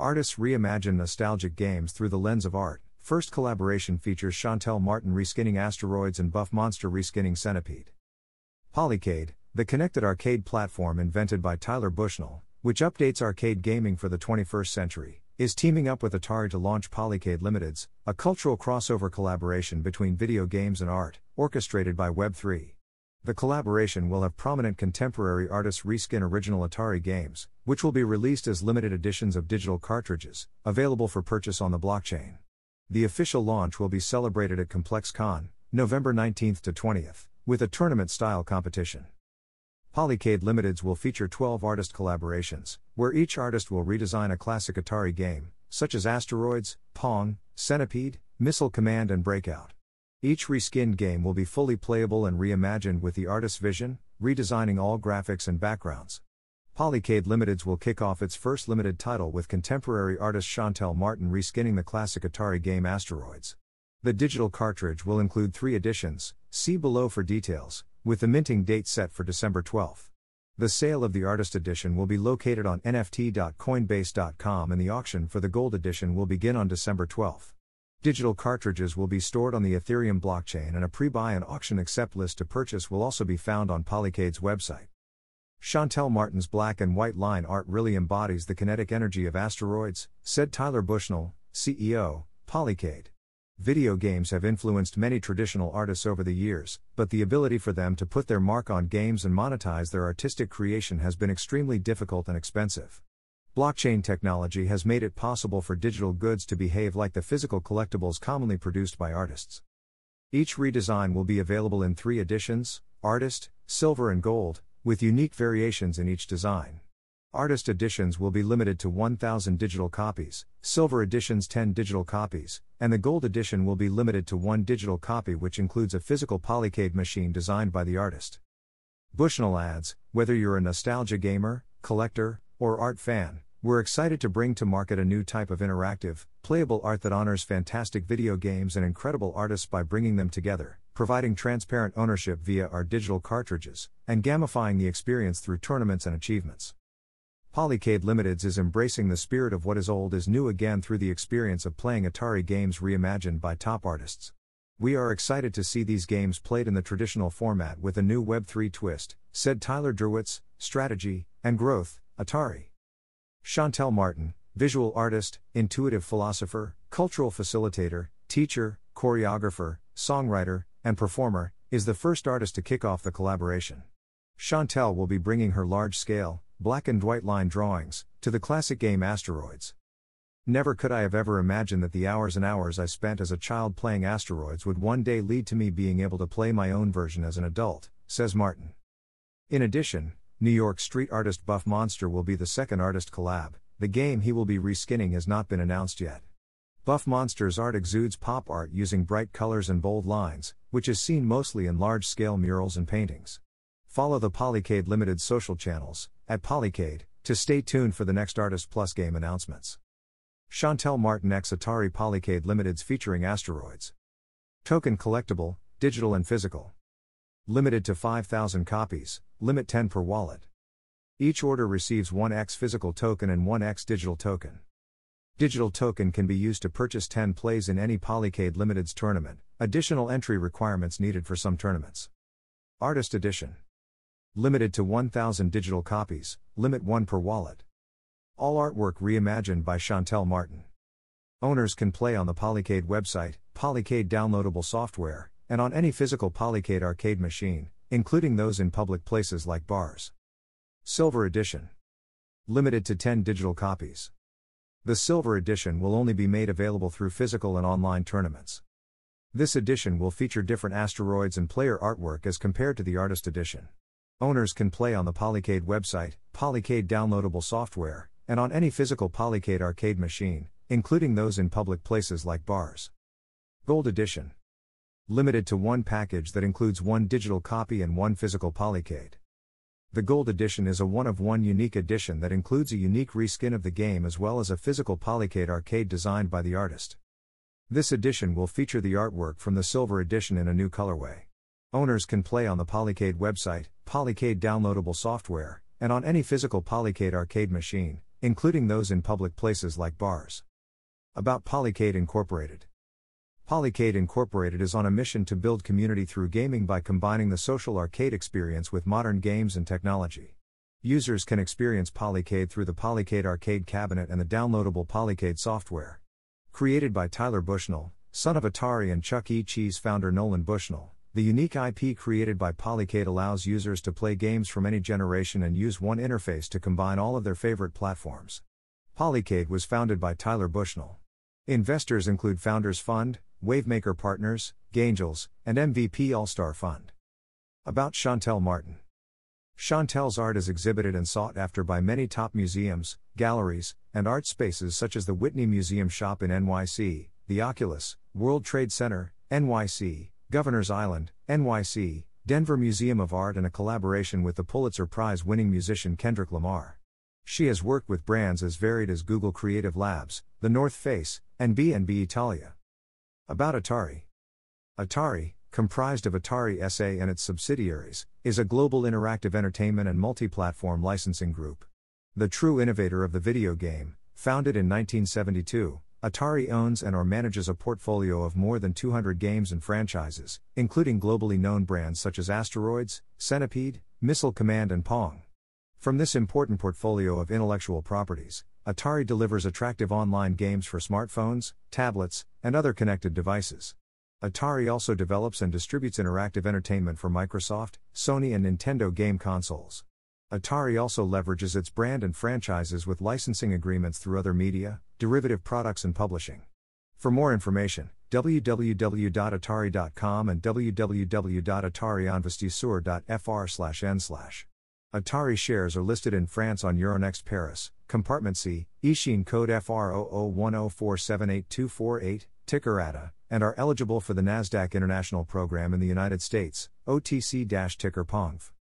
Artists reimagine nostalgic games through the lens of art. First collaboration features Shantell Martin reskinning Asteroids and Buff Monster reskinning Centipede. Polycade, the connected arcade platform invented by Tyler Bushnell, which updates arcade gaming for the 21st century, is teaming up with Atari to launch Polycade Limiteds, a cultural crossover collaboration between video games and art, orchestrated by Web3. The collaboration will have prominent contemporary artists reskin original Atari games, which will be released as limited editions of digital cartridges, available for purchase on the blockchain. The official launch will be celebrated at ComplexCon, November 19th to 20th, with a tournament style competition. Polycade Limiteds will feature 12 artist collaborations, where each artist will redesign a classic Atari game, such as Asteroids, Pong, Centipede, Missile Command, and Breakout. Each reskinned game will be fully playable and reimagined with the artist's vision, redesigning all graphics and backgrounds. Polycade Limiteds will kick off its first limited title with contemporary artist Shantell Martin reskinning the classic Atari game Asteroids. The digital cartridge will include three editions, see below for details, with the minting date set for December 12. The sale of the Artist Edition will be located on NFT.coinbase.com and the auction for the Gold Edition will begin on December 12. Digital cartridges will be stored on the Ethereum blockchain and a pre buy and auction accept list to purchase will also be found on Polycade's website. Shantell Martin's black and white line art really embodies the kinetic energy of asteroids, said Tyler Bushnell, CEO, Polycade. Video games have influenced many traditional artists over the years, but the ability for them to put their mark on games and monetize their artistic creation has been extremely difficult and expensive. Blockchain technology has made it possible for digital goods to behave like the physical collectibles commonly produced by artists. Each redesign will be available in three editions Artist, Silver, and Gold, with unique variations in each design. Artist editions will be limited to 1,000 digital copies, Silver editions 10 digital copies, and the Gold edition will be limited to one digital copy, which includes a physical polycade machine designed by the artist. Bushnell adds whether you're a nostalgia gamer, collector, or art fan, we're excited to bring to market a new type of interactive, playable art that honors fantastic video games and incredible artists by bringing them together, providing transparent ownership via our digital cartridges, and gamifying the experience through tournaments and achievements. Polycade Limiteds is embracing the spirit of what is old is new again through the experience of playing Atari games reimagined by top artists. We are excited to see these games played in the traditional format with a new Web3 twist, said Tyler Derwitz, Strategy and Growth, Atari. Shantell Martin, visual artist, intuitive philosopher, cultural facilitator, teacher, choreographer, songwriter, and performer, is the first artist to kick off the collaboration. Shantell will be bringing her large scale, black and white line drawings to the classic game Asteroids. Never could I have ever imagined that the hours and hours I spent as a child playing Asteroids would one day lead to me being able to play my own version as an adult, says Martin. In addition, New York street artist Buff Monster will be the second artist collab. The game he will be reskinning has not been announced yet. Buff Monster's art exudes pop art using bright colors and bold lines, which is seen mostly in large scale murals and paintings. Follow the Polycade Limited social channels, at Polycade, to stay tuned for the next Artist Plus game announcements. Shantell Martin X Atari Polycade Limiteds featuring asteroids. Token collectible, digital and physical. Limited to 5,000 copies, limit 10 per wallet. Each order receives 1x physical token and 1x digital token. Digital token can be used to purchase 10 plays in any Polycade Limited's tournament, additional entry requirements needed for some tournaments. Artist Edition. Limited to 1,000 digital copies, limit 1 per wallet. All artwork reimagined by Shantell Martin. Owners can play on the Polycade website, Polycade downloadable software, and on any physical Polycade arcade machine, including those in public places like bars. Silver Edition. Limited to 10 digital copies. The Silver Edition will only be made available through physical and online tournaments. This edition will feature different asteroids and player artwork as compared to the Artist Edition. Owners can play on the Polycade website, Polycade downloadable software, and on any physical Polycade arcade machine, including those in public places like bars. Gold Edition limited to one package that includes one digital copy and one physical polycade. The Gold Edition is a one of one unique edition that includes a unique reskin of the game as well as a physical polycade arcade designed by the artist. This edition will feature the artwork from the Silver Edition in a new colorway. Owners can play on the Polycade website, Polycade downloadable software, and on any physical Polycade arcade machine, including those in public places like bars. About Polycade Incorporated. Polycade Incorporated is on a mission to build community through gaming by combining the social arcade experience with modern games and technology. Users can experience Polycade through the Polycade Arcade Cabinet and the downloadable Polycade software. Created by Tyler Bushnell, son of Atari and Chuck E. Cheese founder Nolan Bushnell, the unique IP created by Polycade allows users to play games from any generation and use one interface to combine all of their favorite platforms. Polycade was founded by Tyler Bushnell. Investors include Founders Fund, Wavemaker Partners, Gangels, and MVP All Star Fund. About Shantell Martin. Shantell's art is exhibited and sought after by many top museums, galleries, and art spaces such as the Whitney Museum Shop in NYC, the Oculus, World Trade Center, NYC, Governor's Island, NYC, Denver Museum of Art, and a collaboration with the Pulitzer Prize winning musician Kendrick Lamar. She has worked with brands as varied as Google Creative Labs, The North Face, and B&B Italia. About Atari. Atari, comprised of Atari SA and its subsidiaries, is a global interactive entertainment and multi platform licensing group. The true innovator of the video game, founded in 1972, Atari owns and or manages a portfolio of more than 200 games and franchises, including globally known brands such as Asteroids, Centipede, Missile Command and Pong. From this important portfolio of intellectual properties, Atari delivers attractive online games for smartphones, tablets, and other connected devices. Atari also develops and distributes interactive entertainment for Microsoft, Sony, and Nintendo game consoles. Atari also leverages its brand and franchises with licensing agreements through other media, derivative products, and publishing. For more information, www.atari.com and www.atariinvestisseur.fr/n/. Atari shares are listed in France on Euronext Paris, Compartment C, ISIN code FR0010478248, ticker ATA, and are eligible for the NASDAQ International Program in the United States, OTC ticker PONGF.